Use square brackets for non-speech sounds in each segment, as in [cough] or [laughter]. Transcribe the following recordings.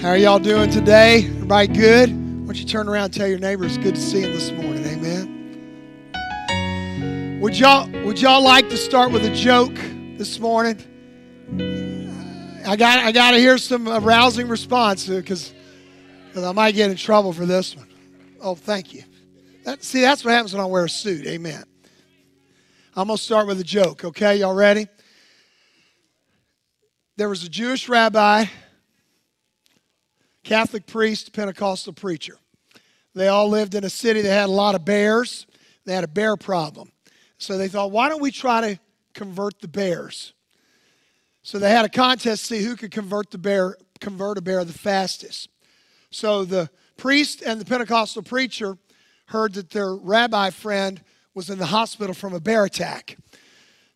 How are y'all doing today? Everybody good? Why don't you turn around and tell your neighbors good to see them this morning? Amen. Would y'all would y'all like to start with a joke this morning? I got I got to hear some arousing response uh, because because I might get in trouble for this one. Oh, thank you. That, see, that's what happens when I wear a suit. Amen. I'm gonna start with a joke. Okay, y'all ready? There was a Jewish rabbi Catholic priest, Pentecostal preacher. They all lived in a city that had a lot of bears. They had a bear problem. So they thought, why don't we try to convert the bears? So they had a contest to see who could convert the bear, convert a bear the fastest. So the priest and the Pentecostal preacher heard that their rabbi friend was in the hospital from a bear attack.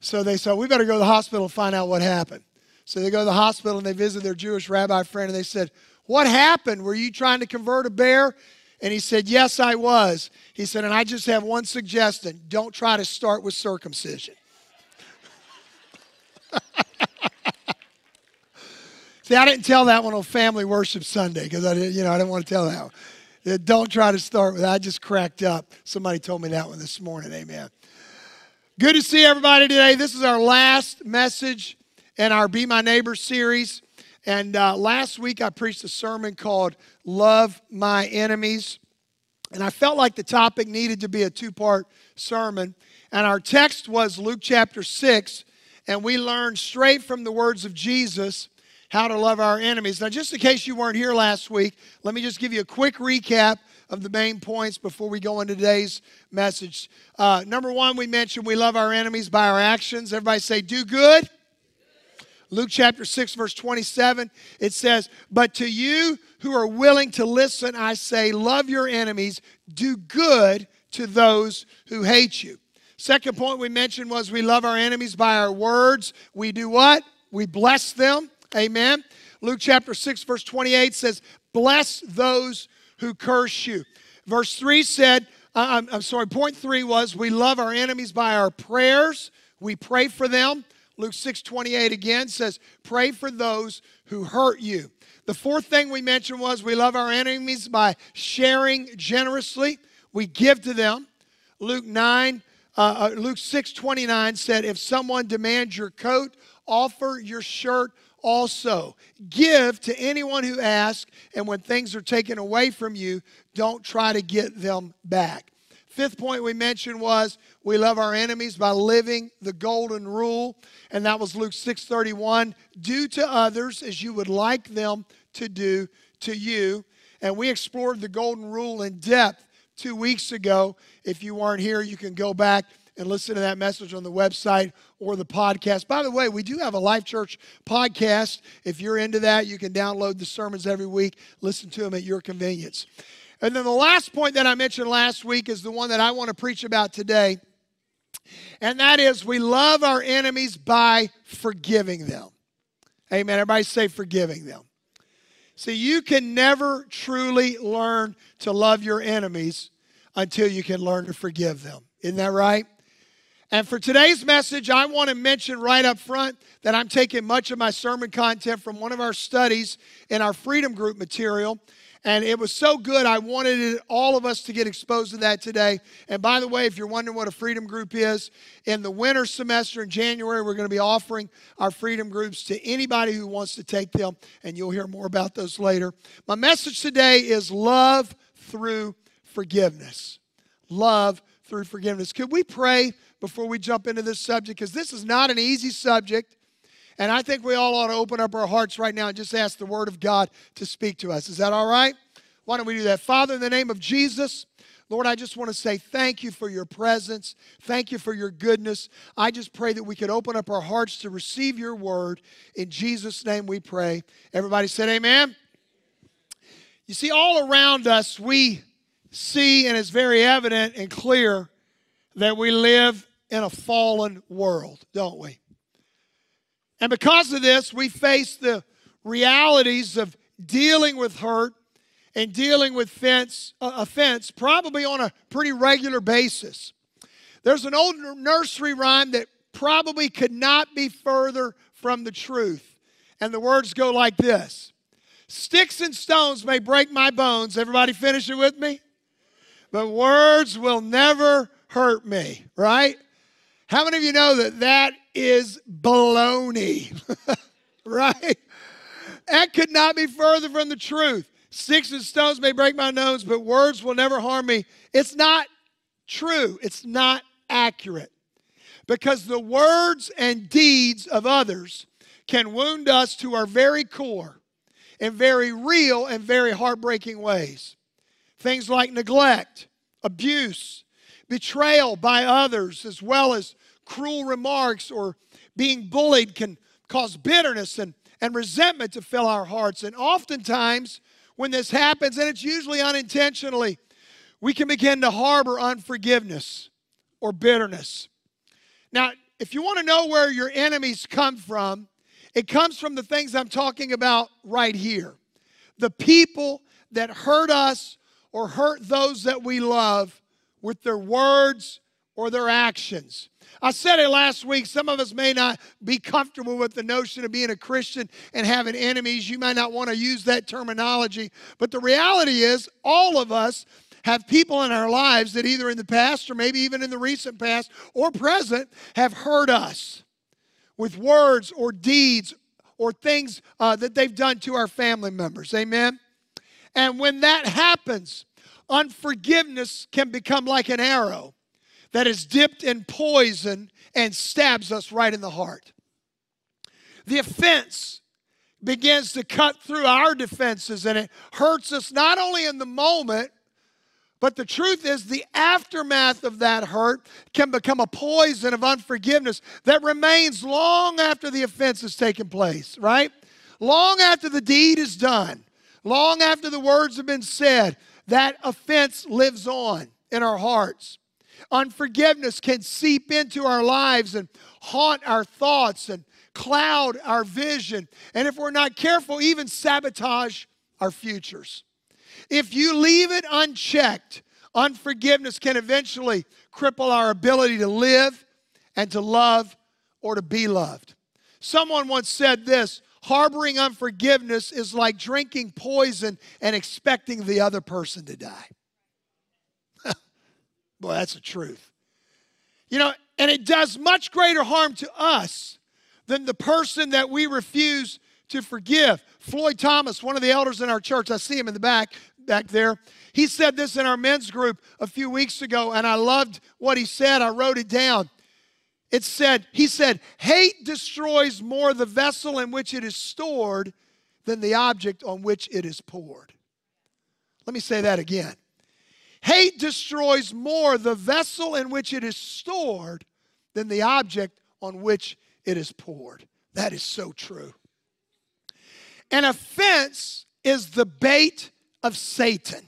So they said, we better go to the hospital and find out what happened. So they go to the hospital and they visit their Jewish rabbi friend and they said, what happened? Were you trying to convert a bear? And he said, Yes, I was. He said, And I just have one suggestion don't try to start with circumcision. [laughs] See, I didn't tell that one on Family Worship Sunday because I didn't, you know, I didn't want to tell that one. Don't try to start with that. I just cracked up. Somebody told me that one this morning. Amen. Good to see everybody today. This is our last message in our Be My Neighbor series. And uh, last week I preached a sermon called Love My Enemies. And I felt like the topic needed to be a two part sermon. And our text was Luke chapter 6. And we learned straight from the words of Jesus how to love our enemies. Now, just in case you weren't here last week, let me just give you a quick recap of the main points before we go into today's message. Uh, number one, we mentioned we love our enemies by our actions. Everybody say, do good Luke chapter 6, verse 27, it says, But to you who are willing to listen, I say, love your enemies, do good to those who hate you. Second point we mentioned was we love our enemies by our words. We do what? We bless them. Amen. Luke chapter 6, verse 28 says, Bless those who curse you. Verse 3 said, uh, I'm, I'm sorry, point 3 was we love our enemies by our prayers. We pray for them. Luke 6 28 again says, Pray for those who hurt you. The fourth thing we mentioned was we love our enemies by sharing generously. We give to them. Luke 9, uh, uh, Luke 6 29 said, If someone demands your coat, offer your shirt also. Give to anyone who asks, and when things are taken away from you, don't try to get them back. Fifth point we mentioned was we love our enemies by living the golden rule, and that was Luke 6:31, do to others as you would like them to do to you. And we explored the golden rule in depth 2 weeks ago. If you weren't here, you can go back and listen to that message on the website or the podcast. By the way, we do have a Life Church podcast. If you're into that, you can download the sermons every week, listen to them at your convenience. And then the last point that I mentioned last week is the one that I want to preach about today. And that is we love our enemies by forgiving them. Amen. Everybody say forgiving them. See, you can never truly learn to love your enemies until you can learn to forgive them. Isn't that right? And for today's message, I want to mention right up front that I'm taking much of my sermon content from one of our studies in our Freedom Group material. And it was so good, I wanted it, all of us to get exposed to that today. And by the way, if you're wondering what a freedom group is, in the winter semester in January, we're going to be offering our freedom groups to anybody who wants to take them. And you'll hear more about those later. My message today is love through forgiveness. Love through forgiveness. Could we pray before we jump into this subject? Because this is not an easy subject. And I think we all ought to open up our hearts right now and just ask the Word of God to speak to us. Is that all right? Why don't we do that? Father, in the name of Jesus, Lord, I just want to say thank you for your presence. Thank you for your goodness. I just pray that we could open up our hearts to receive your word. In Jesus' name we pray. Everybody said, Amen. You see, all around us, we see, and it's very evident and clear that we live in a fallen world, don't we? And because of this, we face the realities of dealing with hurt and dealing with fence, uh, offense probably on a pretty regular basis. There's an old nursery rhyme that probably could not be further from the truth. And the words go like this Sticks and stones may break my bones. Everybody finish it with me? But words will never hurt me, right? How many of you know that that is baloney? [laughs] right? That could not be further from the truth. Sticks and stones may break my nose, but words will never harm me. It's not true. It's not accurate. Because the words and deeds of others can wound us to our very core in very real and very heartbreaking ways. Things like neglect, abuse, betrayal by others, as well as cruel remarks or being bullied can cause bitterness and, and resentment to fill our hearts. And oftentimes, when this happens, and it's usually unintentionally, we can begin to harbor unforgiveness or bitterness. Now, if you want to know where your enemies come from, it comes from the things I'm talking about right here. The people that hurt us or hurt those that we love with their words or their actions. I said it last week. Some of us may not be comfortable with the notion of being a Christian and having enemies. You might not want to use that terminology. But the reality is, all of us have people in our lives that either in the past or maybe even in the recent past or present have hurt us with words or deeds or things uh, that they've done to our family members. Amen? And when that happens, unforgiveness can become like an arrow that is dipped in poison and stabs us right in the heart. The offense begins to cut through our defenses and it hurts us not only in the moment, but the truth is, the aftermath of that hurt can become a poison of unforgiveness that remains long after the offense has taken place, right? Long after the deed is done, long after the words have been said, that offense lives on in our hearts. Unforgiveness can seep into our lives and haunt our thoughts and cloud our vision. And if we're not careful, even sabotage our futures. If you leave it unchecked, unforgiveness can eventually cripple our ability to live and to love or to be loved. Someone once said this harboring unforgiveness is like drinking poison and expecting the other person to die. Boy, that's the truth. You know, and it does much greater harm to us than the person that we refuse to forgive. Floyd Thomas, one of the elders in our church, I see him in the back back there. He said this in our men's group a few weeks ago, and I loved what he said. I wrote it down. It said, he said, hate destroys more the vessel in which it is stored than the object on which it is poured. Let me say that again. Hate destroys more the vessel in which it is stored than the object on which it is poured. That is so true. An offense is the bait of Satan.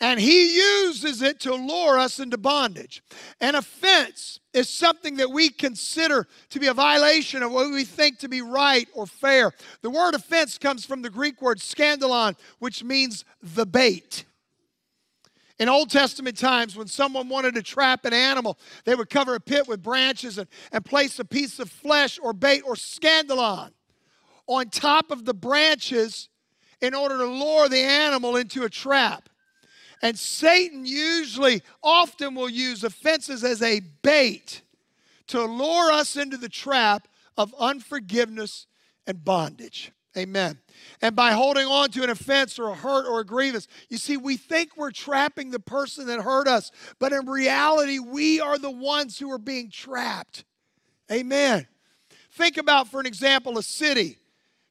And he uses it to lure us into bondage. An offense is something that we consider to be a violation of what we think to be right or fair. The word offense comes from the Greek word scandalon, which means the bait. In Old Testament times, when someone wanted to trap an animal, they would cover a pit with branches and, and place a piece of flesh or bait or scandalon on top of the branches in order to lure the animal into a trap. And Satan usually, often will use offenses as a bait to lure us into the trap of unforgiveness and bondage. Amen. And by holding on to an offense or a hurt or a grievance, you see, we think we're trapping the person that hurt us, but in reality, we are the ones who are being trapped. Amen. Think about, for an example, a city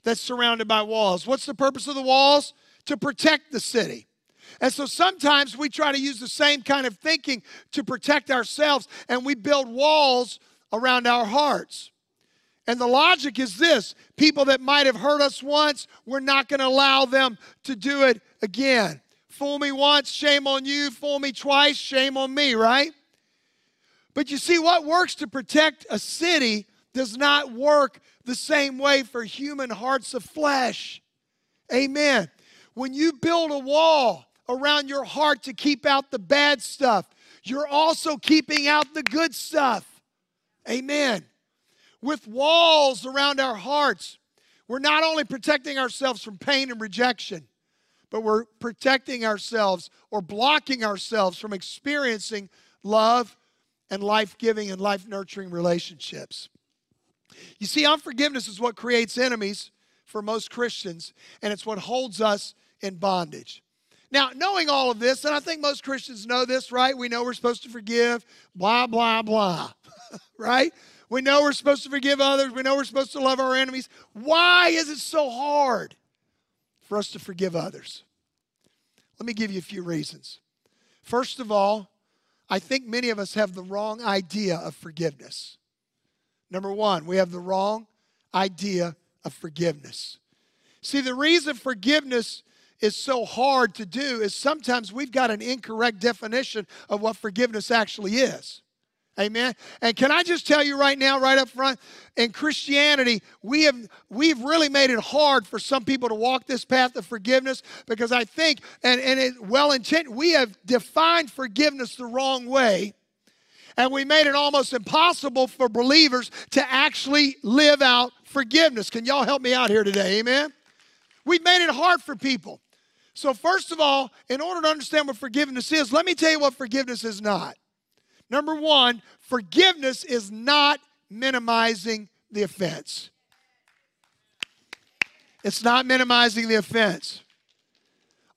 that's surrounded by walls. What's the purpose of the walls? To protect the city. And so sometimes we try to use the same kind of thinking to protect ourselves, and we build walls around our hearts. And the logic is this people that might have hurt us once, we're not going to allow them to do it again. Fool me once, shame on you. Fool me twice, shame on me, right? But you see, what works to protect a city does not work the same way for human hearts of flesh. Amen. When you build a wall around your heart to keep out the bad stuff, you're also keeping out the good stuff. Amen. With walls around our hearts, we're not only protecting ourselves from pain and rejection, but we're protecting ourselves or blocking ourselves from experiencing love and life giving and life nurturing relationships. You see, unforgiveness is what creates enemies for most Christians, and it's what holds us in bondage. Now, knowing all of this, and I think most Christians know this, right? We know we're supposed to forgive, blah, blah, blah, [laughs] right? We know we're supposed to forgive others. We know we're supposed to love our enemies. Why is it so hard for us to forgive others? Let me give you a few reasons. First of all, I think many of us have the wrong idea of forgiveness. Number one, we have the wrong idea of forgiveness. See, the reason forgiveness is so hard to do is sometimes we've got an incorrect definition of what forgiveness actually is. Amen. And can I just tell you right now, right up front, in Christianity, we have we've really made it hard for some people to walk this path of forgiveness because I think, and, and it well intended, we have defined forgiveness the wrong way and we made it almost impossible for believers to actually live out forgiveness. Can y'all help me out here today? Amen? We've made it hard for people. So, first of all, in order to understand what forgiveness is, let me tell you what forgiveness is not. Number one, forgiveness is not minimizing the offense. It's not minimizing the offense.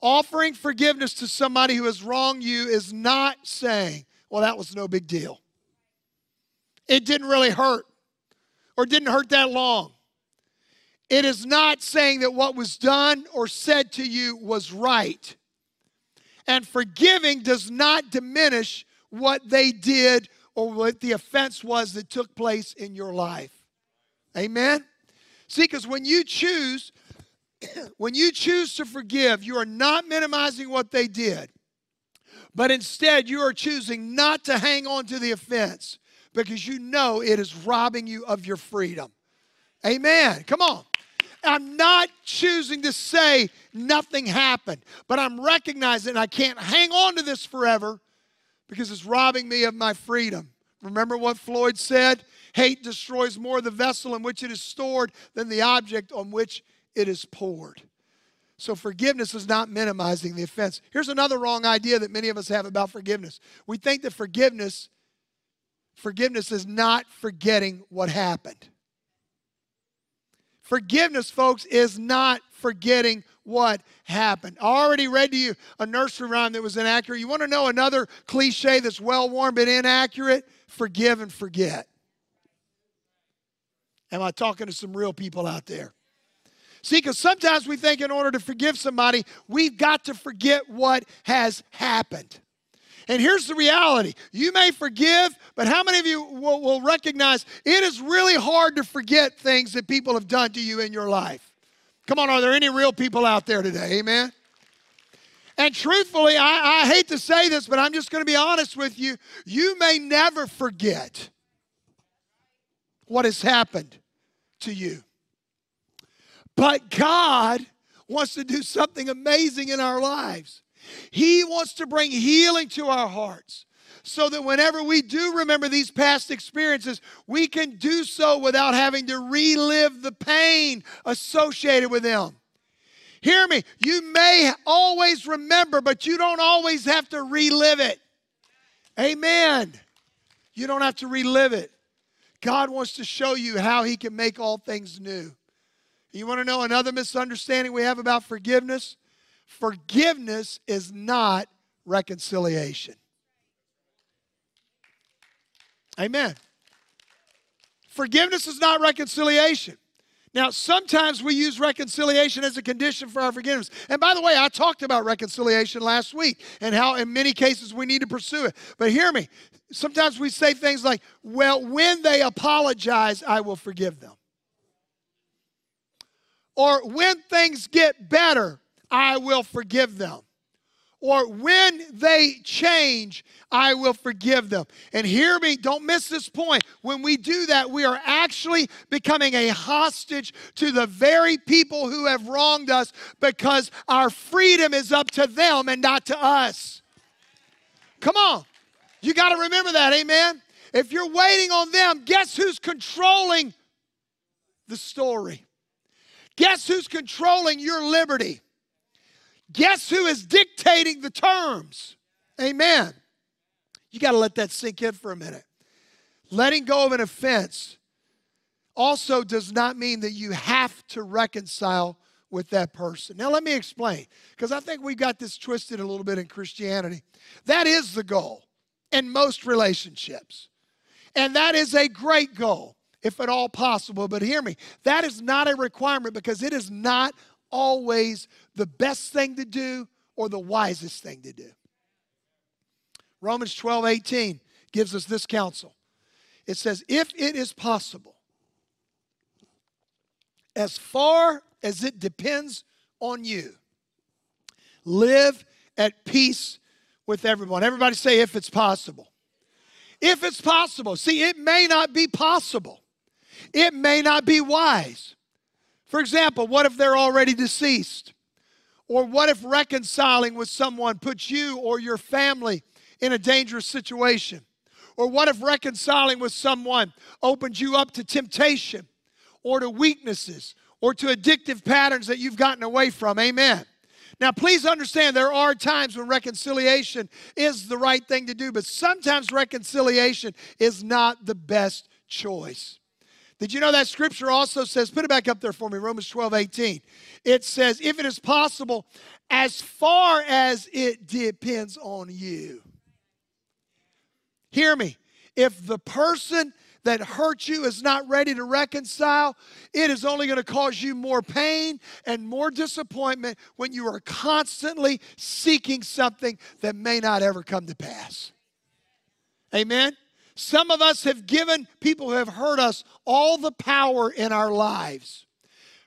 Offering forgiveness to somebody who has wronged you is not saying, well, that was no big deal. It didn't really hurt or didn't hurt that long. It is not saying that what was done or said to you was right. And forgiving does not diminish what they did or what the offense was that took place in your life. Amen? See, because when you choose, [clears throat] when you choose to forgive, you are not minimizing what they did. But instead, you are choosing not to hang on to the offense because you know it is robbing you of your freedom. Amen. Come on. I'm not choosing to say nothing happened, but I'm recognizing I can't hang on to this forever because it's robbing me of my freedom. Remember what Floyd said? Hate destroys more the vessel in which it is stored than the object on which it is poured. So forgiveness is not minimizing the offense. Here's another wrong idea that many of us have about forgiveness. We think that forgiveness forgiveness is not forgetting what happened. Forgiveness, folks, is not forgetting what happened. I already read to you a nursery rhyme that was inaccurate. You want to know another cliche that's well worn but inaccurate? Forgive and forget. Am I talking to some real people out there? See, because sometimes we think in order to forgive somebody, we've got to forget what has happened. And here's the reality you may forgive, but how many of you will, will, recognize it is really hard to forget things that people have done to you in your life? Come on, are there any real people out there today? Amen? And truthfully, I, I hate to say this, but I'm just going to be honest with you. You may never forget what has happened to you. But God wants to do something amazing in our lives. He wants to bring healing to our hearts so that whenever we do remember these past experiences, we can do so without having to relive the pain associated with them. Hear me, you may always remember, but you don't always have to relive it. Amen. You don't have to relive it. God wants to show you how He can make all things new. You want to know another misunderstanding we have about forgiveness? Forgiveness is not reconciliation. Amen. Forgiveness is not reconciliation. Now, sometimes we use reconciliation as a condition for our forgiveness. And by the way, I talked about reconciliation last week and how, in many cases, we need to pursue it. But hear me. Sometimes we say things like, well, when they apologize, I will forgive them. Or when things get better, I will forgive them or when they change, I will forgive them. And hear me, don't miss this point. When we do that, we are actually becoming a hostage to the very people who have wronged us because our freedom is up to them and not to us. Come on. You got to remember that, amen? If you're waiting on them, guess who's controlling the story? Guess who's controlling your liberty? Guess who is dictating the terms? Amen. You got to let that sink in for a minute. Letting go of an offense also does not mean that you have to reconcile with that person. Now, let me explain, because I think we got this twisted a little bit in Christianity. That is the goal in most relationships. And that is a great goal, if at all possible. But hear me, that is not a requirement because it is not always the best thing to do or the wisest thing to do. Romans 12, 18 gives us this counsel. It says, if it is possible, as far as it depends on you, live at peace with everyone. Everybody say, if it's possible. If it's possible. See, it may not be possible, it may not be wise. For example, what if they're already deceased? Or what if reconciling with someone puts you or your family in a dangerous situation? Or what if reconciling with someone opens you up to temptation or to weaknesses or to addictive patterns that you've gotten away from? Amen. Now, please understand there are times when reconciliation is the right thing to do, but sometimes reconciliation is not the best choice. Did you know that scripture also says, put it back up there for me, Romans 12, 18. It says, if it is possible, as far as it depends on you. Hear me. If the person that hurt you is not ready to reconcile, it is only going to cause you more pain and more disappointment when you are constantly seeking something that may not ever come to pass. Amen? Some of us have given people who have hurt us all the power in our lives.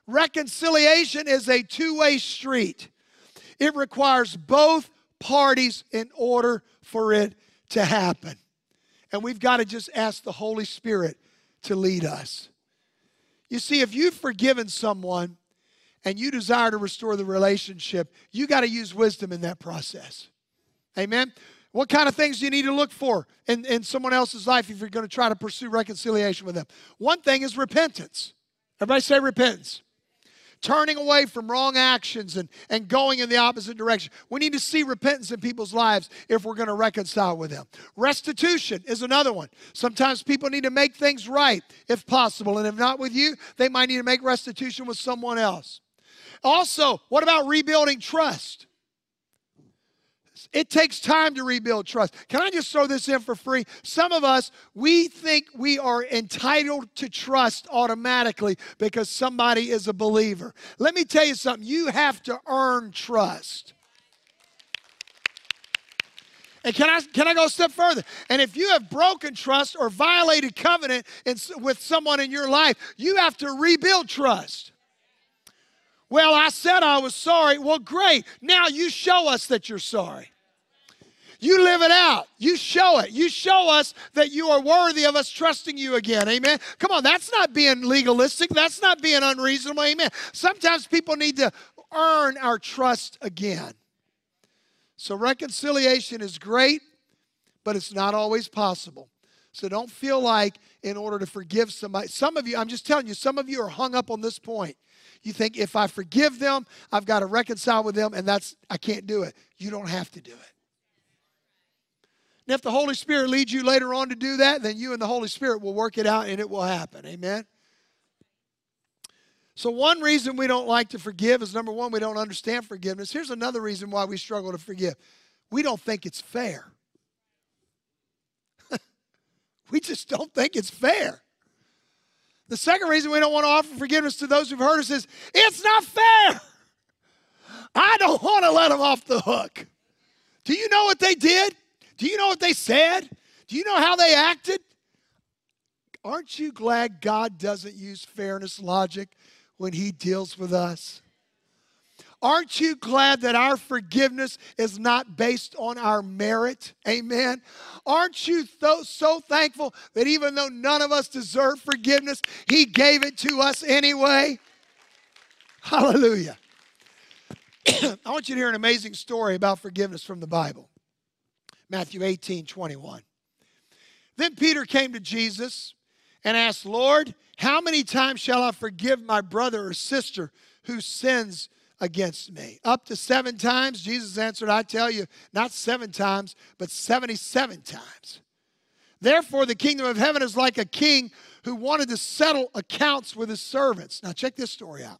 Reconciliation is a two way street, it requires both parties in order for it to happen. And we've got to just ask the Holy Spirit to lead us. You see, if you've forgiven someone and you desire to restore the relationship, you got to use wisdom in that process. Amen. What kind of things do you need to look for in, in someone else's life if you're going to try to pursue reconciliation with them? One thing is repentance. Everybody say repentance. Turning away from wrong actions and, and going in the opposite direction. We need to see repentance in people's lives if we're going to reconcile with them. Restitution is another one. Sometimes people need to make things right if possible. And if not with you, they might need to make restitution with someone else. Also, what about rebuilding trust? It takes time to rebuild trust. Can I just throw this in for free? Some of us, we think we are entitled to trust automatically because somebody is a believer. Let me tell you something you have to earn trust. And can I, can I go a step further? And if you have broken trust or violated covenant in, with someone in your life, you have to rebuild trust. Well, I said I was sorry. Well, great. Now you show us that you're sorry. You live it out. You show it. You show us that you are worthy of us trusting you again. Amen. Come on, that's not being legalistic. That's not being unreasonable. Amen. Sometimes people need to earn our trust again. So reconciliation is great, but it's not always possible. So don't feel like in order to forgive somebody, some of you, I'm just telling you, some of you are hung up on this point. You think if I forgive them, I've got to reconcile with them, and that's, I can't do it. You don't have to do it. And if the Holy Spirit leads you later on to do that, then you and the Holy Spirit will work it out and it will happen. Amen. So, one reason we don't like to forgive is number one, we don't understand forgiveness. Here's another reason why we struggle to forgive we don't think it's fair. [laughs] we just don't think it's fair. The second reason we don't want to offer forgiveness to those who've hurt us is it's not fair. I don't want to let them off the hook. Do you know what they did? Do you know what they said? Do you know how they acted? Aren't you glad God doesn't use fairness logic when He deals with us? Aren't you glad that our forgiveness is not based on our merit? Amen. Aren't you so, so thankful that even though none of us deserve forgiveness, He gave it to us anyway? Hallelujah. [clears throat] I want you to hear an amazing story about forgiveness from the Bible. Matthew 18, 21. Then Peter came to Jesus and asked, Lord, how many times shall I forgive my brother or sister who sins against me? Up to seven times? Jesus answered, I tell you, not seven times, but 77 times. Therefore, the kingdom of heaven is like a king who wanted to settle accounts with his servants. Now, check this story out.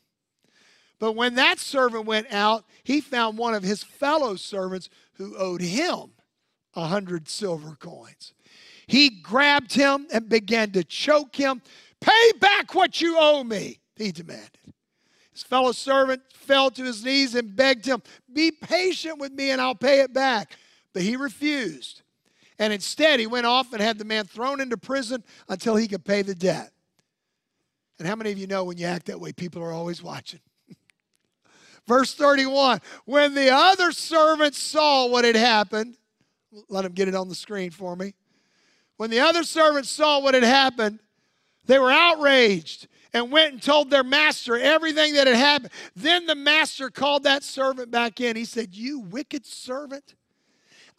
But when that servant went out, he found one of his fellow servants who owed him a hundred silver coins. He grabbed him and began to choke him. Pay back what you owe me, he demanded. His fellow servant fell to his knees and begged him, Be patient with me and I'll pay it back. But he refused. And instead, he went off and had the man thrown into prison until he could pay the debt. And how many of you know when you act that way, people are always watching? Verse 31 When the other servants saw what had happened, let him get it on the screen for me. When the other servants saw what had happened, they were outraged and went and told their master everything that had happened. Then the master called that servant back in. He said, You wicked servant,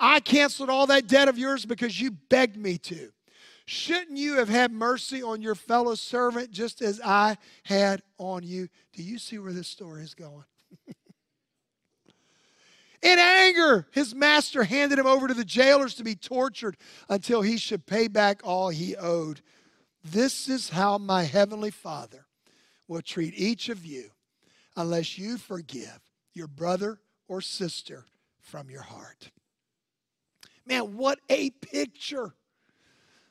I canceled all that debt of yours because you begged me to. Shouldn't you have had mercy on your fellow servant just as I had on you? Do you see where this story is going? [laughs] In anger, his master handed him over to the jailers to be tortured until he should pay back all he owed. This is how my heavenly Father will treat each of you unless you forgive your brother or sister from your heart. Man, what a picture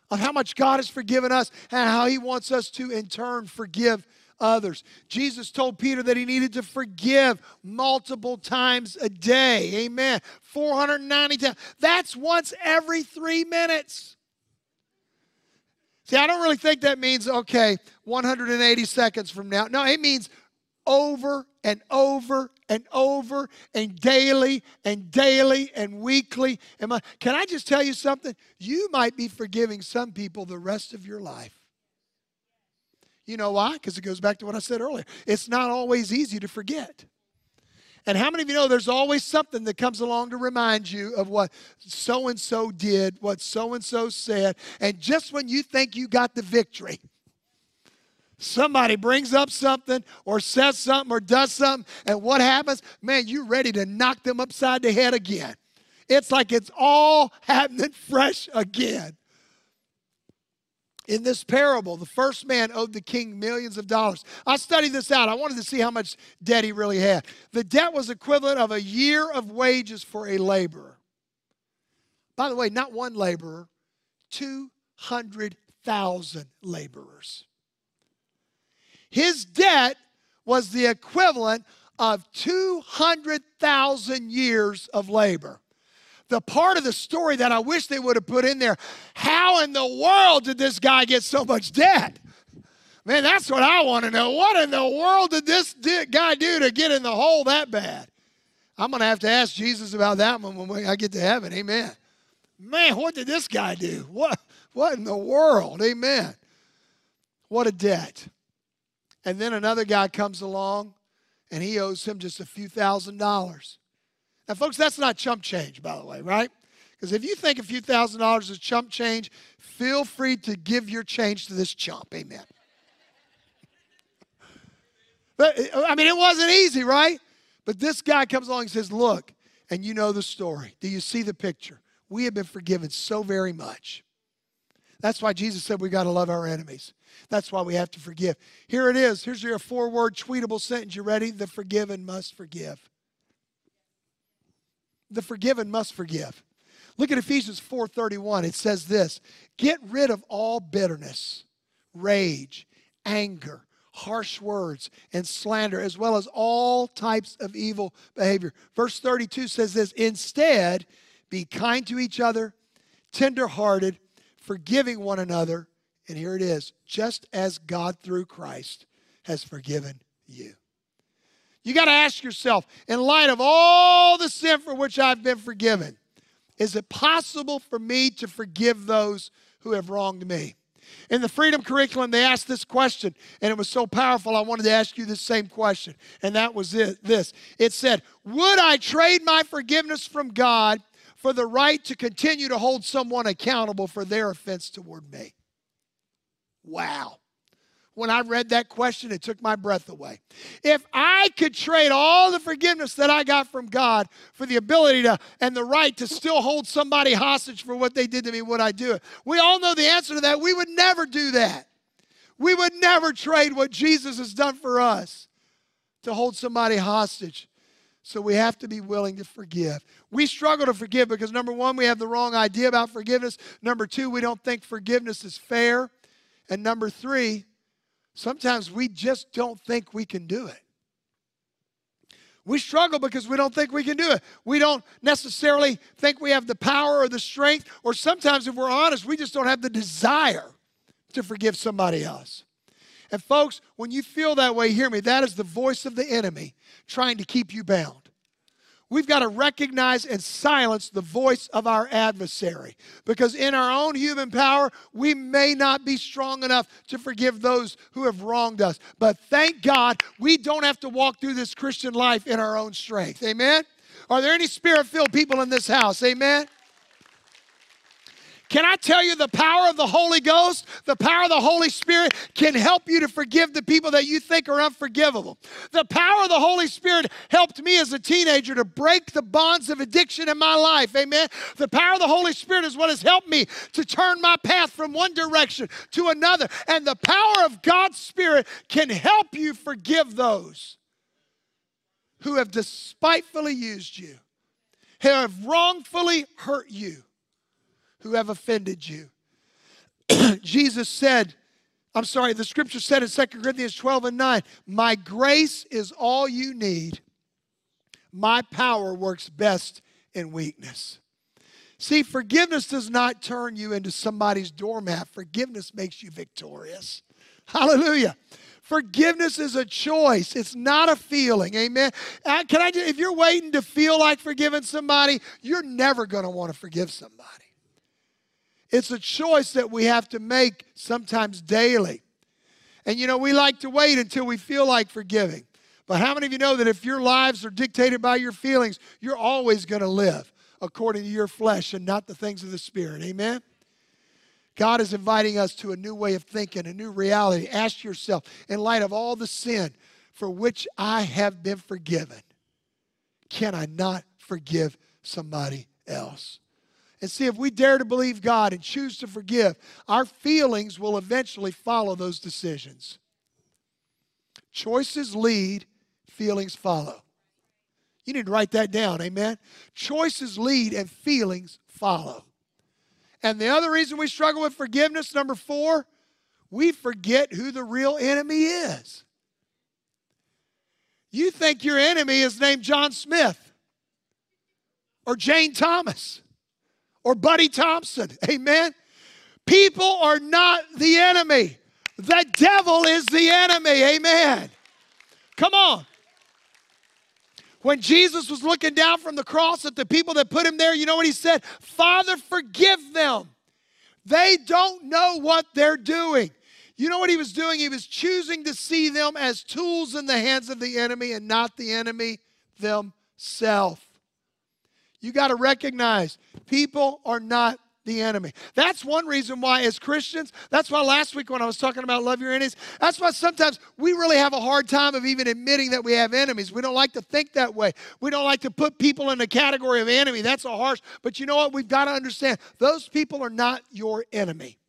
of how much God has forgiven us and how he wants us to, in turn, forgive others. Jesus told Peter that he needed to forgive multiple times a day. Amen. 490 times. That's once every three minutes. See, I don't really think that means, okay, 180 seconds from now. No, it means over and over and over and daily and daily and weekly. Can I just tell you something? You might be forgiving some people the rest of your life. You know why? Because it goes back to what I said earlier. It's not always easy to forget. And how many of you know there's always something that comes along to remind you of what so and so did, what so and so said, and just when you think you got the victory, somebody brings up something or says something or does something, and what happens? Man, you're ready to knock them upside the head again. It's like it's all happening [laughs] fresh again. In this parable, the first man owed the king millions of dollars. I studied this out. I wanted to see how much debt he really had. The debt was equivalent of a year of wages for a laborer. By the way, not one laborer, 200,000 laborers. His debt was the equivalent of 200,000 years of labor the part of the story that I wish they would have put in there. How in the world did this guy get so much debt? Man, that's what I want to know. What in the world did this guy do to get in the hole that bad? I'm going to have to ask Jesus about that one when I get to heaven. Amen. Man, what did this guy do? What, what in the world? Amen. What a debt. And then another guy comes along and he owes him just a few thousand dollars. Now, folks, that's not chump change, by the way, right? Because if you think a few thousand dollars is chump change, feel free to give your change to this chump. Amen. but uh, I mean, it wasn't easy, right? But this guy comes along and says, Look, and you know the story. Do you see the picture? We have been forgiven so very much. That's why Jesus said we got to love our enemies. That's why we have to forgive. Here it is. Here's your four word tweetable sentence. You ready? The forgiven must forgive. The forgiven must forgive. Look at Ephesians 4:31. It says this, "Get rid of all bitterness, rage, anger, harsh words, and slander, as well as all types of evil behavior." Verse 32 says this, "Instead, be kind to each other, tenderhearted, forgiving one another, and here it is, just as God through Christ has forgiven you." You got to ask yourself, in light of all the sin for which I've been forgiven, is it possible for me to forgive those who have wronged me? In the freedom curriculum, they asked this question, and it was so powerful, I wanted to ask you the same question. And that was it, this it said, Would I trade my forgiveness from God for the right to continue to hold someone accountable for their offense toward me? Wow when I read that question, it took my breath away. If I could trade all the forgiveness that I got from God for the ability to and the right to still hold somebody hostage for what they did to me, would I do it? We all know the answer to that. We would never do that. We would never trade what Jesus has done for us to hold somebody hostage. So we have to be willing to forgive. We struggle to forgive because number one, we have the wrong idea about forgiveness. Number two, we don't think forgiveness is fair. And number three, Sometimes we just don't think we can do it. We struggle because we don't think we can do it. We don't necessarily think we have the power or the strength, or sometimes, if we're honest, we just don't have the desire to forgive somebody else. And, folks, when you feel that way, hear me, that is the voice of the enemy trying to keep you bound. We've got to recognize and silence the voice of our adversary because in our own human power, we may not be strong enough to forgive those who have wronged us. But thank God we don't have to walk through this Christian life in our own strength. Amen? Are there any spirit filled people in this house? Amen? Can I tell you the power of the Holy Ghost, the power of the Holy Spirit can help you to forgive the people that you think are unforgivable. The power of the Holy Spirit helped me as a teenager to break the bonds of addiction in my life. Amen. The power of the Holy Spirit is what has helped me to turn my path from one direction to another. And the power of God's Spirit can help you forgive those who have despitefully used you, who have wrongfully hurt you who have offended you. [clears throat] Jesus said, I'm sorry, the scripture said in 2 Corinthians 12 and 9, My grace is all you need. My power works best in weakness. See, forgiveness does not turn you into somebody's doormat, forgiveness makes you victorious. Hallelujah. Forgiveness is a choice. It's not a feeling. Amen. Uh, can I if you're waiting to feel like forgiving somebody, you're never going to want to forgive somebody. It's a choice that we have to make sometimes daily. And you know, we like to wait until we feel like forgiving. But how many of you know that if your lives are dictated by your feelings, you're always going to live according to your flesh and not the things of the Spirit? Amen? God is inviting us to a new way of thinking, a new reality. Ask yourself, in light of all the sin for which I have been forgiven, can I not forgive somebody else? And see if we dare to believe God and choose to forgive, our feelings will eventually follow those decisions. Choices lead, feelings follow. You need to write that down, amen? Choices lead and feelings follow. And the other reason we struggle with forgiveness, number four, we forget who the real enemy is. You think your enemy is named John Smith or Jane Thomas or Buddy Thompson. [laughs] Amen. People are not the enemy. The devil is the enemy. Amen. Come on. When Jesus was looking down from the cross at the people that put him there, you know what he said? Father, forgive them. They don't know what they're doing. You know what he was doing? He was choosing to see them as tools in the hands of the enemy and not the enemy themselves. You got to recognize people are not the enemy. That's one reason why, as Christians, that's why last week when I was talking about love your enemies, that's why sometimes we really have a hard time of even admitting that we have enemies. We don't like to think that way. We don't like to put people in the category of enemy. That's a harsh, but you know what? We've got to understand those people are not your enemy.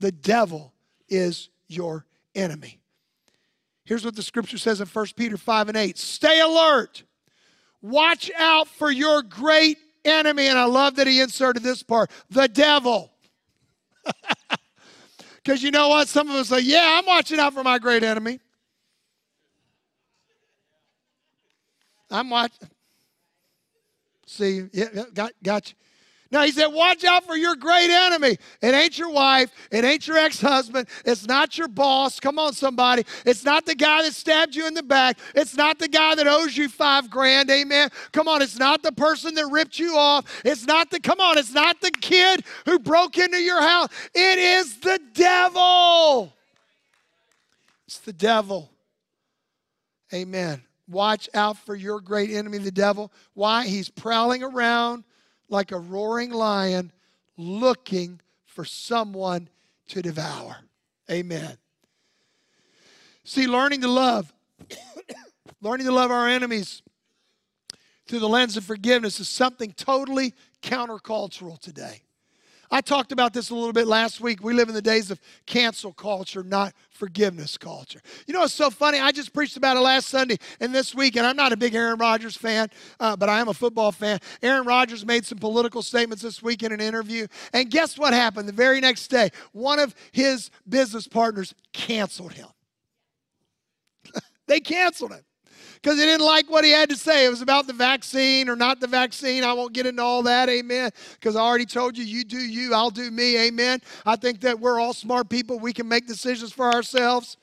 The devil is your enemy. Here's what the scripture says in 1 Peter 5 and 8 Stay alert, watch out for your great enemy. And I love that he inserted this part the devil. [laughs] Because you know what? Some of us say, Yeah, I'm watching out for my great enemy. I'm watching. See, yeah, got, got you. Now he said, watch out for your great enemy. It ain't your wife. It ain't your ex-husband. It's not your boss. Come on, somebody. It's not the guy that stabbed you in the back. It's not the guy that owes you five grand. Amen. Come on, it's not the person that ripped you off. It's not the, come on, it's not the kid who broke into your house. It is the devil. It's the devil. Amen. Watch out for your great enemy, the devil. Why? He's prowling around like a roaring lion looking for someone to devour. Amen. See, learning to love, [coughs] learning to love our enemies through the lens of forgiveness is something totally countercultural today. I talked about this a little bit last week. We live in the days of cancel culture, not forgiveness culture. You know, it's so funny. I just preached about it last Sunday and this week, and I'm not a big Aaron Rodgers fan, uh, but I am a football fan. Aaron Rodgers made some political statements this week in an interview, and guess what happened? The very next day, one of his business partners canceled him. [laughs] they canceled him because he didn't like what he had to say. It was about the vaccine or not the vaccine. I won't get into all that, amen, because I already told you, you do you, I'll do me, amen. I think that we're all smart people. We can make decisions for ourselves.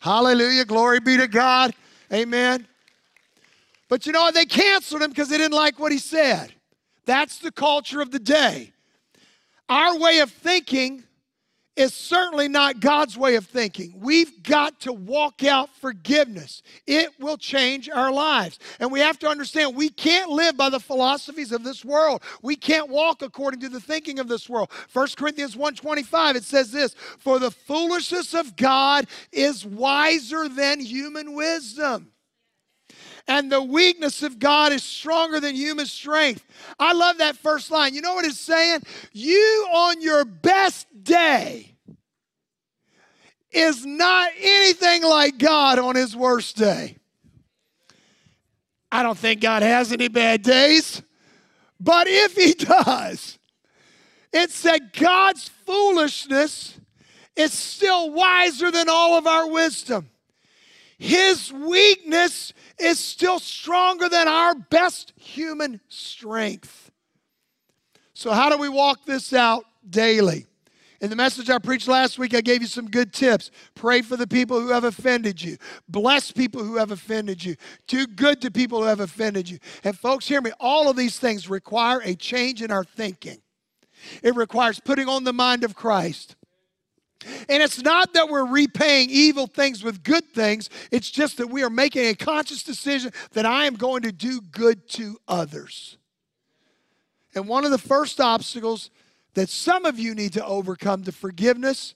Hallelujah. Glory be to God, amen. But you know what? They canceled him because they didn't like what he said. That's the culture of the day. Our way of thinking is certainly not God's way of thinking. We've got to walk out forgiveness. It will change our lives. And we have to understand we can't live by the philosophies of this world. We can't walk according to the thinking of this world. 1 Corinthians 1:25 it says this, "For the foolishness of God is wiser than human wisdom." And the weakness of God is stronger than human strength. I love that first line. You know what it's saying? You on your best day is not anything like God on his worst day. I don't think God has any bad days, but if he [laughs] does, it said God's foolishness is still wiser than all of our wisdom. His weakness is still stronger than our best human strength. So, how do we walk this out daily? In the message I preached last week, I gave you some good tips. Pray for the people who have offended you. Bless people who have offended you. Do good to people who have offended you. And folks, hear me, all of these things require a change in our thinking. It requires putting on the mind of Christ. And it's not that we're repaying evil things with good things, it's just that we are making a conscious decision that I am going to do good to others. And one of the first obstacles that some of you need to overcome to forgiveness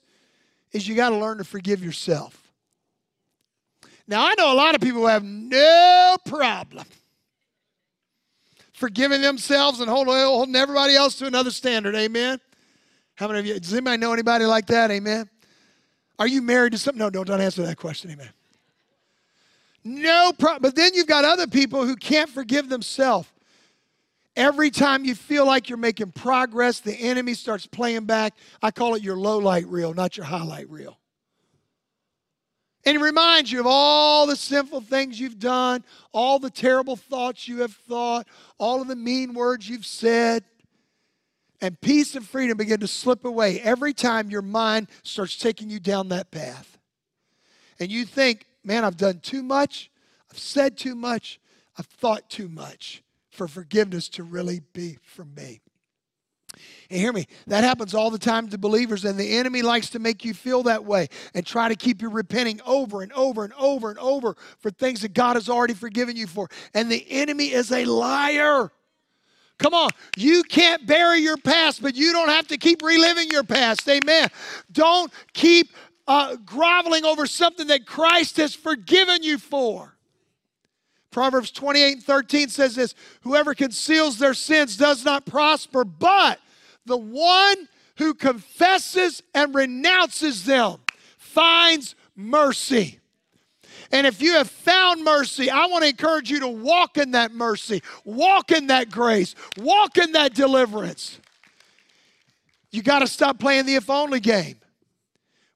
is you got to learn to forgive yourself. Now, I know a lot of people have no problem forgiving themselves and holding, holding everybody else to another standard. Amen. How many of you, does anybody know anybody like that? Amen. Are you married to something? No, don't, don't answer that question. Amen. No problem. But then you've got other people who can't forgive themselves. Every time you feel like you're making progress, the enemy starts playing back. I call it your low light reel, not your highlight reel. And it reminds you of all the sinful things you've done, all the terrible thoughts you have thought, all of the mean words you've said and peace and freedom begin to slip away every time your mind starts taking you down that path. And you think, man, I've done too much, I've said too much, I've thought too much for forgiveness to really be for me. And hear me, that happens all the time to believers, and the enemy likes to make you feel that way and try to keep you repenting over and over and over and over for things that God has already forgiven you for. And the enemy is a liar. Come on. You can't bury your past, but you don't have to keep reliving your past. Amen. Don't keep uh, groveling over something that Christ has forgiven you for. Proverbs 28 and 13 says this Whoever conceals their sins does not prosper, but the one who confesses and renounces them finds mercy. And if you have found mercy, I want to encourage you to walk in that mercy, walk in that grace, walk in that deliverance. You got to stop playing the if only game.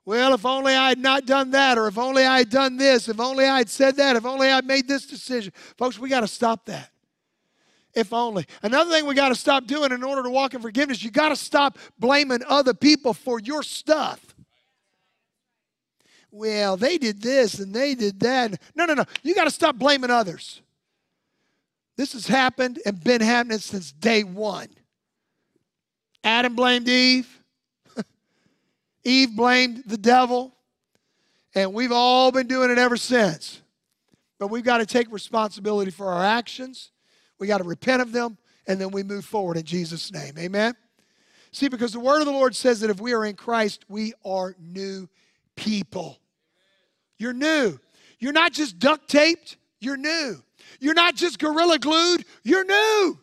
Well, if only I had not done that, or if only I had done this, if only I had said that, if only I had made this decision. Folks, we got to stop that. If only. Another thing we got to stop doing in order to walk in forgiveness, you got to stop blaming other people for your stuff well, they did this and they did that. No, no, no. You got to stop blaming others. This has happened and been happening since day one. Adam blamed Eve. [laughs] Eve blamed the devil. And we've all been doing it ever since. But we've got to take responsibility for our actions. We got to repent of them, and then we move forward in Jesus' name. Amen? See, because the word of the Lord says that if we are in Christ, we are new people. You're new. You're not just duct taped, you're new. You're not just gorilla glued, you're new.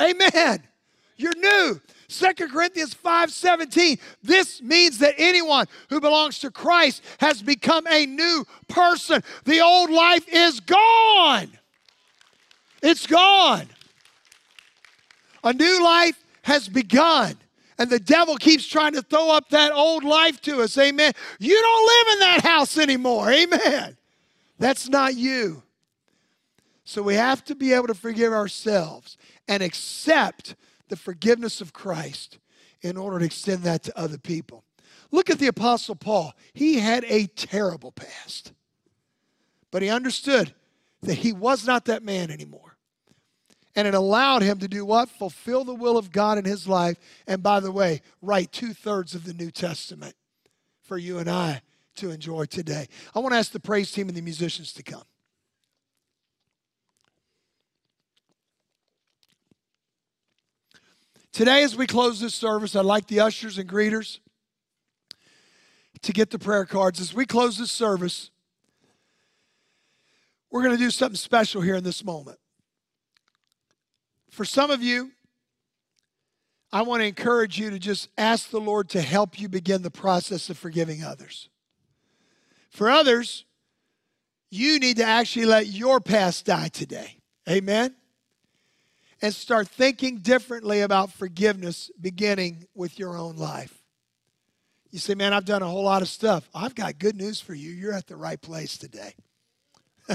Amen. You're new. 2 Corinthians 5:17 This means that anyone who belongs to Christ has become a new person. The old life is gone. It's gone. A new life has begun. And the devil keeps trying to throw up that old life to us. Amen. You don't live in that house anymore. Amen. That's not you. So we have to be able to forgive ourselves and accept the forgiveness of Christ in order to extend that to other people. Look at the Apostle Paul. He had a terrible past, but he understood that he was not that man anymore. And it allowed him to do what? Fulfill the will of God in his life. And by the way, write two thirds of the New Testament for you and I to enjoy today. I want to ask the praise team and the musicians to come. Today, as we close this service, I'd like the ushers and greeters to get the prayer cards. As we close this service, we're going to do something special here in this moment. For some of you, I want to encourage you to just ask the Lord to help you begin the process of forgiving others. For others, you need to actually let your past die today. Amen? And start thinking differently about forgiveness beginning with your own life. You say, man, I've done a whole lot of stuff. I've got good news for you. You're at the right place today. [laughs]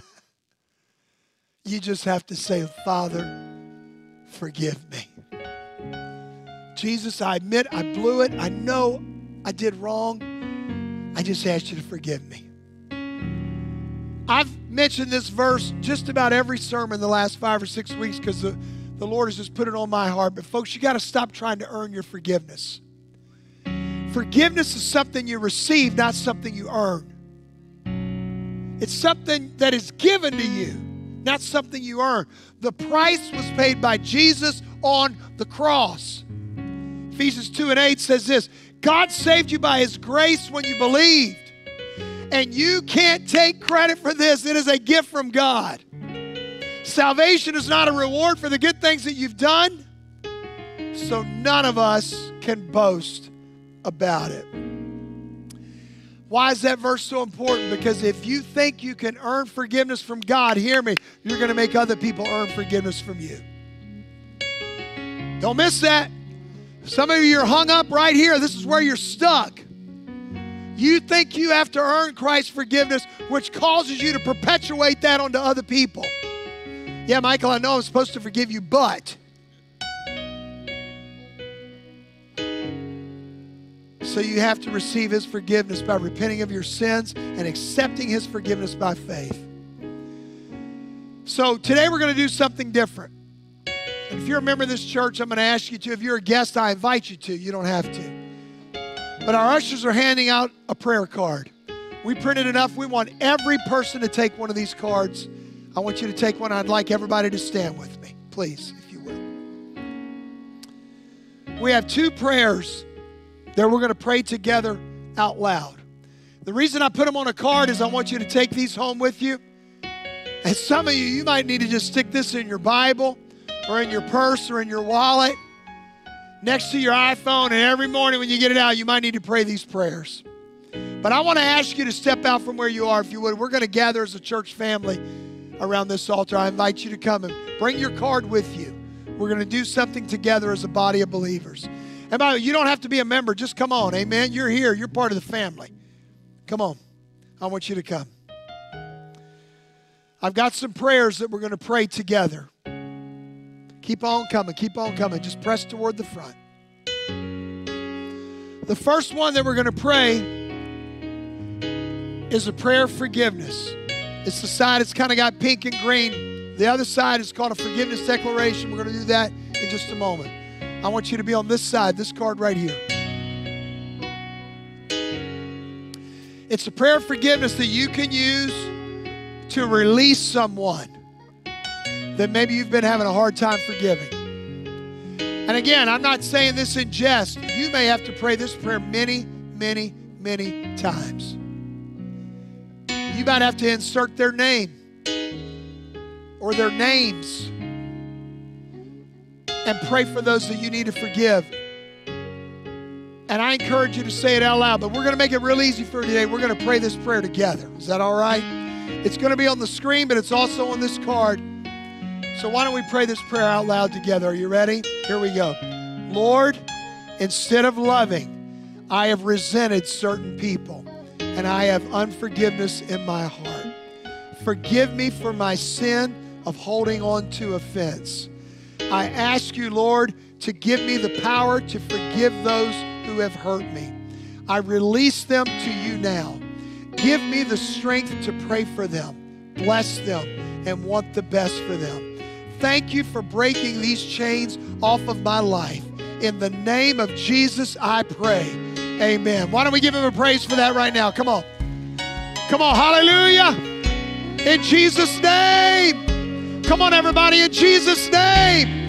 you just have to say, Father, forgive me. Jesus, I admit I blew it. I know I did wrong. I just ask you to forgive me. I've mentioned this verse just about every sermon the last five or six weeks because the, the Lord has just put it on my heart. But, folks, you got to stop trying to earn your forgiveness. Forgiveness is something you receive, not something you earn. It's something that is given to you, not something you earn. The price was paid by Jesus on the cross. Ephesians 2 and 8 says this God saved you by his grace when you believed. And you can't take credit for this, it is a gift from God. Salvation is not a reward for the good things that you've done, so none of us can boast about it. Why is that verse so important? Because if you think you can earn forgiveness from God, hear me, you're going to make other people earn forgiveness from you. Don't miss that. Some of you are hung up right here. This is where you're stuck. You think you have to earn Christ's forgiveness, which causes you to perpetuate that onto other people. Yeah, Michael, I know I'm supposed to forgive you, but. So you have to receive His forgiveness by repenting of your sins and accepting His forgiveness by faith. So today we're going to do something different. And if you're a member of this church, I'm going to ask you to. If you're a guest, I invite you to. You don't have to. But our ushers are handing out a prayer card. We printed enough. We want every person to take one of these cards. I want you to take one. I'd like everybody to stand with me, please, if you will. we have two prayers that we're going to pray together out loud. The reason I put them on a card is I want you to take these home with you. And some of you, you might need to just stick this in your Bible or in your purse or in your wallet next to your iPhone. And every morning when you get it out, you might need to pray these prayers. But I want to ask you to step out from where you are, if you would. We're going to gather as a church family around this altar. I invite you to come and bring your card with you. We're going to do something together as a body of believers. And by the way, you don't have to be a member. Just come on. Amen. You're here. You're part of the family. Come on. I want you to come. I've got some prayers that we're going to pray together. Keep on coming. Keep on coming. Just press toward the front. The first one that we're going to pray is a prayer of forgiveness. It's the side that's kind of got pink and green. The other side is called a forgiveness declaration. We're going to do that in just a moment. I want you to be on this side, this card right here. It's a prayer of forgiveness that you can use to release someone that maybe you've been having a hard time forgiving. And again, I'm not saying this in jest. You may have to pray this prayer many, many, many times. You might have to insert their name or their names and pray for those that you need to forgive. And I encourage you to say it out loud, but we're going to make it real easy for today. We're going to pray this prayer together. Is that all right? It's going to be on the screen, but it's also on this card. So why don't we pray this prayer out loud together? Are you ready? Here we go. Lord, instead of loving, I have resented certain people and I have unforgiveness in my heart. Forgive me for my sin of holding on to offense. I ask you, Lord, to give me the power to forgive those who have hurt me. I release them to you now. Give me the strength to pray for them, bless them, and want the best for them. Thank you for breaking these chains off of my life. In the name of Jesus, I pray. Amen. Why don't we give him a praise for that right now? Come on. Come on. Hallelujah. In Jesus' name. Come on, everybody. In Jesus' name.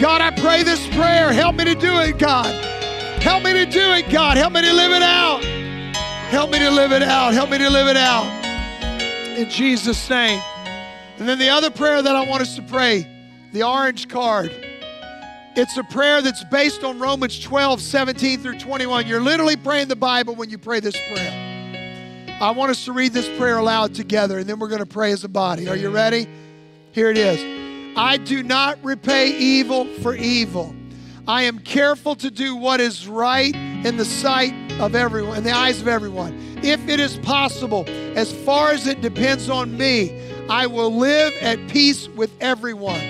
God, I pray this prayer. Help me to do it, God. Help me to do it, God. Help me to live it out. Help me to live it out. Help me to live it out. In Jesus' name. And then the other prayer that I want us to pray, the orange card. It's a prayer that's based on Romans 12, 17 through 21. You're literally praying the Bible when you pray this prayer. I want us to read this prayer aloud together, and then we're going to pray as a body. Are you ready? Here it is. I do not repay evil for evil. I am careful to do what is right in the sight of everyone, in the eyes of everyone. If it is possible, as far as it depends on me, I will live at peace with everyone.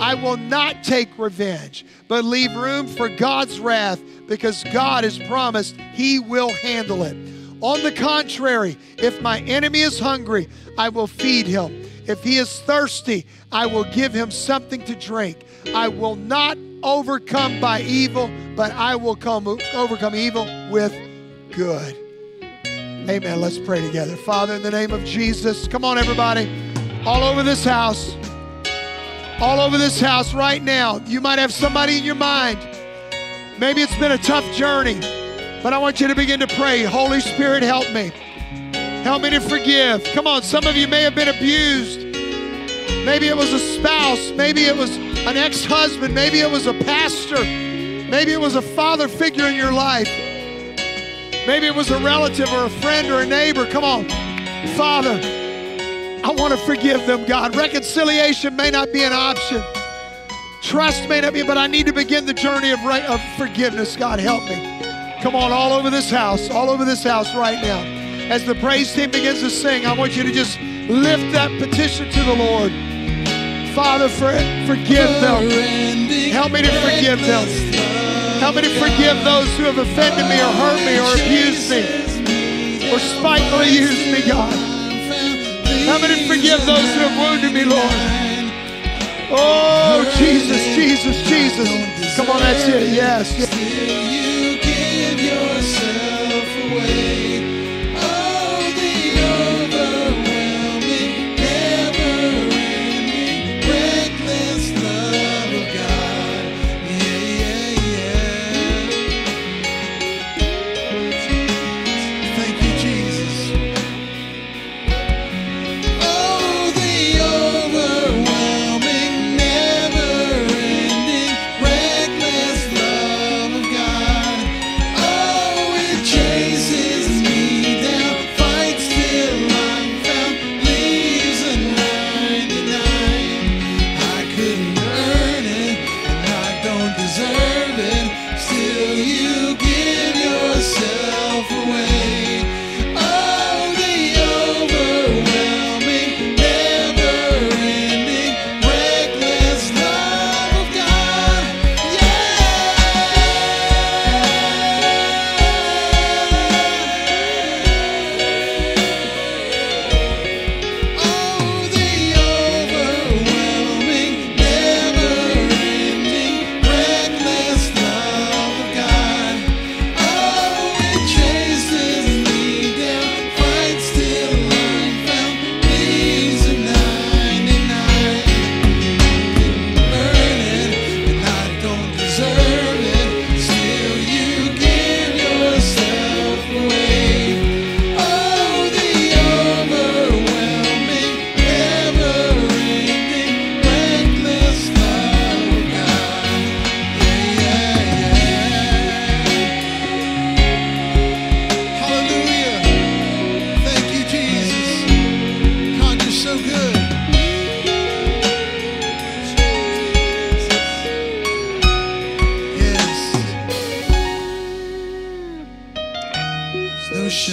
I will not take revenge, but leave room for God's wrath because God has promised He will handle it. On the contrary, if my enemy is hungry, I will feed him. If he is thirsty, I will give him something to drink. I will not overcome by evil, but I will come, overcome evil with good. Amen. Let's pray together. Father, in the name of Jesus, come on, everybody, all over this house all over this house right now. You might have somebody in your mind. Maybe it's been a tough journey, but I want you to begin to pray. Holy Spirit, help me. Help me to forgive. Come on, some of you may have been abused. Maybe it was a spouse. Maybe it was an ex husband. Maybe it was a pastor. Maybe it was a father figure in your life. Maybe it was a relative or a friend or a neighbor. Come on. Father, I want to forgive them, God. Reconciliation may not be an option. Trust may not be, but I need to begin the journey of, right, of forgiveness. God, help me. Come on, all over this house, all over this house right now. As the praise team begins to sing, I want you to just lift that petition to the Lord. Father, for, forgive them. Help me to forgive them. Help me to forgive those who have offended me or hurt me or abused me or spitefully used me, God. Help me to forgive those who have wounded me, Lord. Oh, Jesus, Jesus, Jesus. Come on, that's it. Yes. Come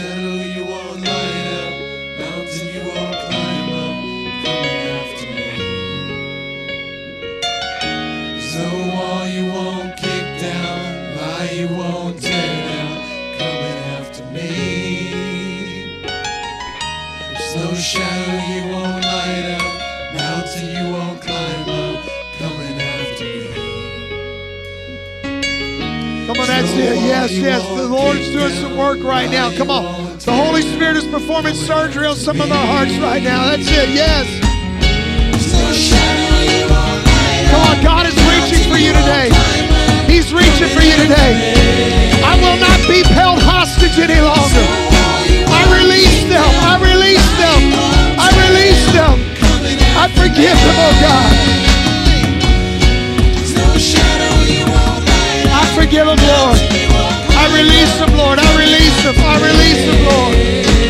Shadow you all night up, mountain you are. climb. It. Yes, yes. The Lord's doing some work right now. Come on. The Holy Spirit is performing surgery on some of our hearts right now. That's it. Yes. Come on, God is reaching for you today. He's reaching for you today. I will not be held hostage any longer. I release them. I release them. I release them. I forgive them, oh God. I forgive them, Lord. I release them, Lord. I release them. I release them, Lord.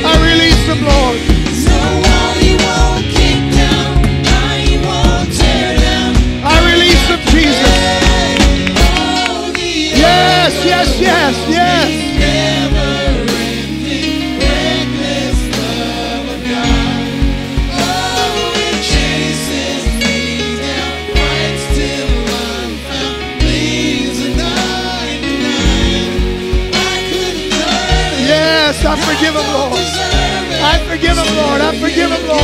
I release them, Lord. I release them, Jesus. Yes, yes, yes, yes. Lord. I forgive them, Lord. I forgive them, Lord.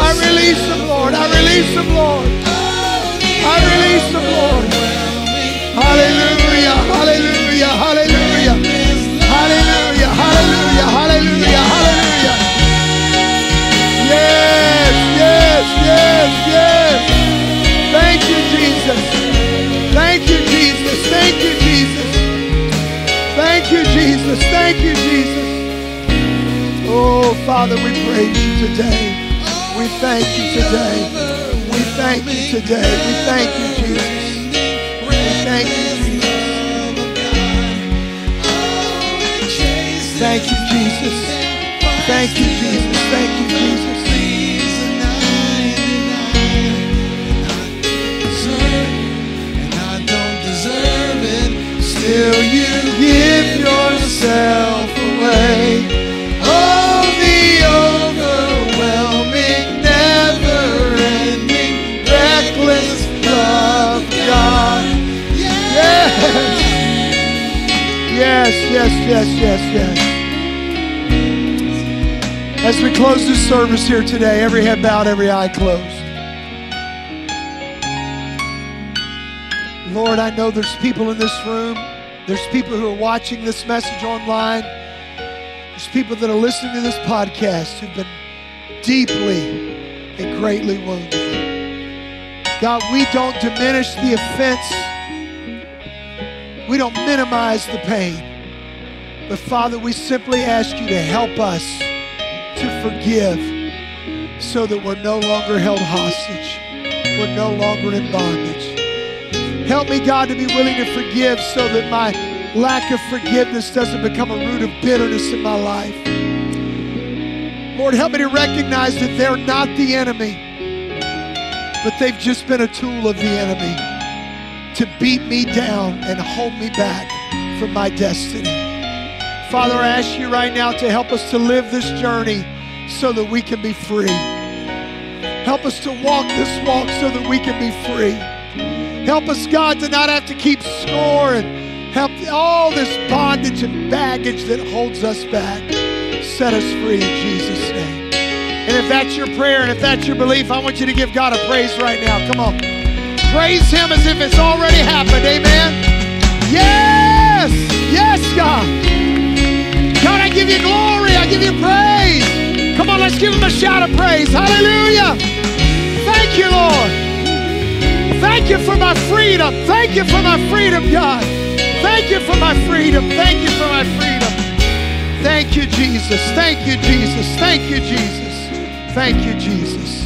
I release them, Lord. I release them, Lord. I release them, Lord. Praise you today. We thank you today. We thank you today. We thank you, Jesus. We thank you, Jesus. Thank you, Jesus. Thank you, Jesus. Thank you, Jesus. Still you give yourself away. Yes, yes, yes, yes, yes. As we close this service here today, every head bowed, every eye closed. Lord, I know there's people in this room. There's people who are watching this message online. There's people that are listening to this podcast who've been deeply and greatly wounded. God, we don't diminish the offense. We don't minimize the pain. But Father, we simply ask you to help us to forgive so that we're no longer held hostage. We're no longer in bondage. Help me, God, to be willing to forgive so that my lack of forgiveness doesn't become a root of bitterness in my life. Lord, help me to recognize that they're not the enemy, but they've just been a tool of the enemy to beat me down and hold me back from my destiny. Father, I ask you right now to help us to live this journey so that we can be free. Help us to walk this walk so that we can be free. Help us, God, to not have to keep score and help all this bondage and baggage that holds us back. Set us free in Jesus' name. And if that's your prayer and if that's your belief, I want you to give God a praise right now. Come on. Praise Him as if it's already happened. Amen. Yes. Yes, God. God, I give you glory. I give you praise. Come on, let's give Him a shout of praise. Hallelujah. Thank you, Lord. Thank you for my freedom. Thank you for my freedom, God. Thank you for my freedom. Thank you for my freedom. Thank you, Jesus. Thank you, Jesus. Thank you, Jesus. Thank you, Jesus.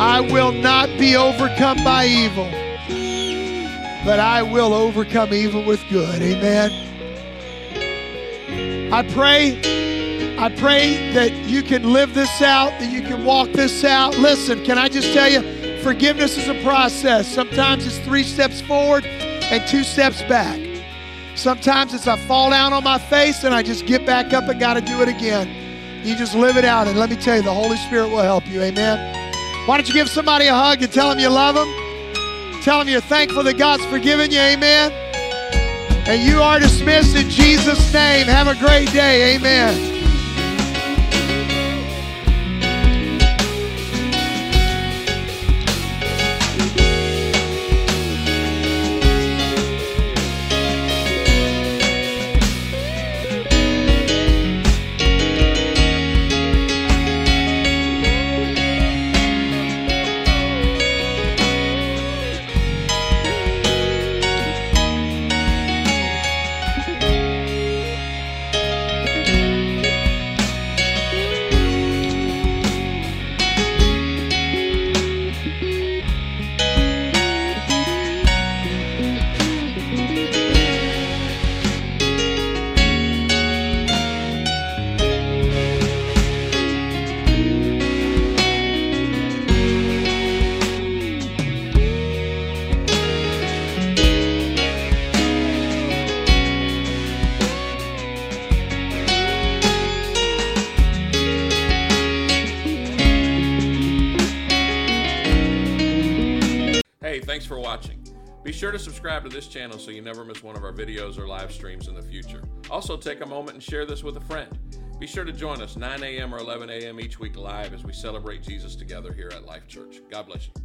I will not be overcome by evil, but I will overcome evil with good. Amen. I pray, I pray that you can live this out, that you can walk this out. Listen, can I just tell you, forgiveness is a process. Sometimes it's three steps forward and two steps back. Sometimes it's I fall down on my face and I just get back up and got to do it again. You just live it out, and let me tell you, the Holy Spirit will help you. Amen. Why don't you give somebody a hug and tell them you love them? Tell them you're thankful that God's forgiven you. Amen. And you are dismissed in Jesus' name. Have a great day. Amen. This channel so you never miss one of our videos or live streams in the future. Also, take a moment and share this with a friend. Be sure to join us 9 a.m. or 11 a.m. each week live as we celebrate Jesus together here at Life Church. God bless you.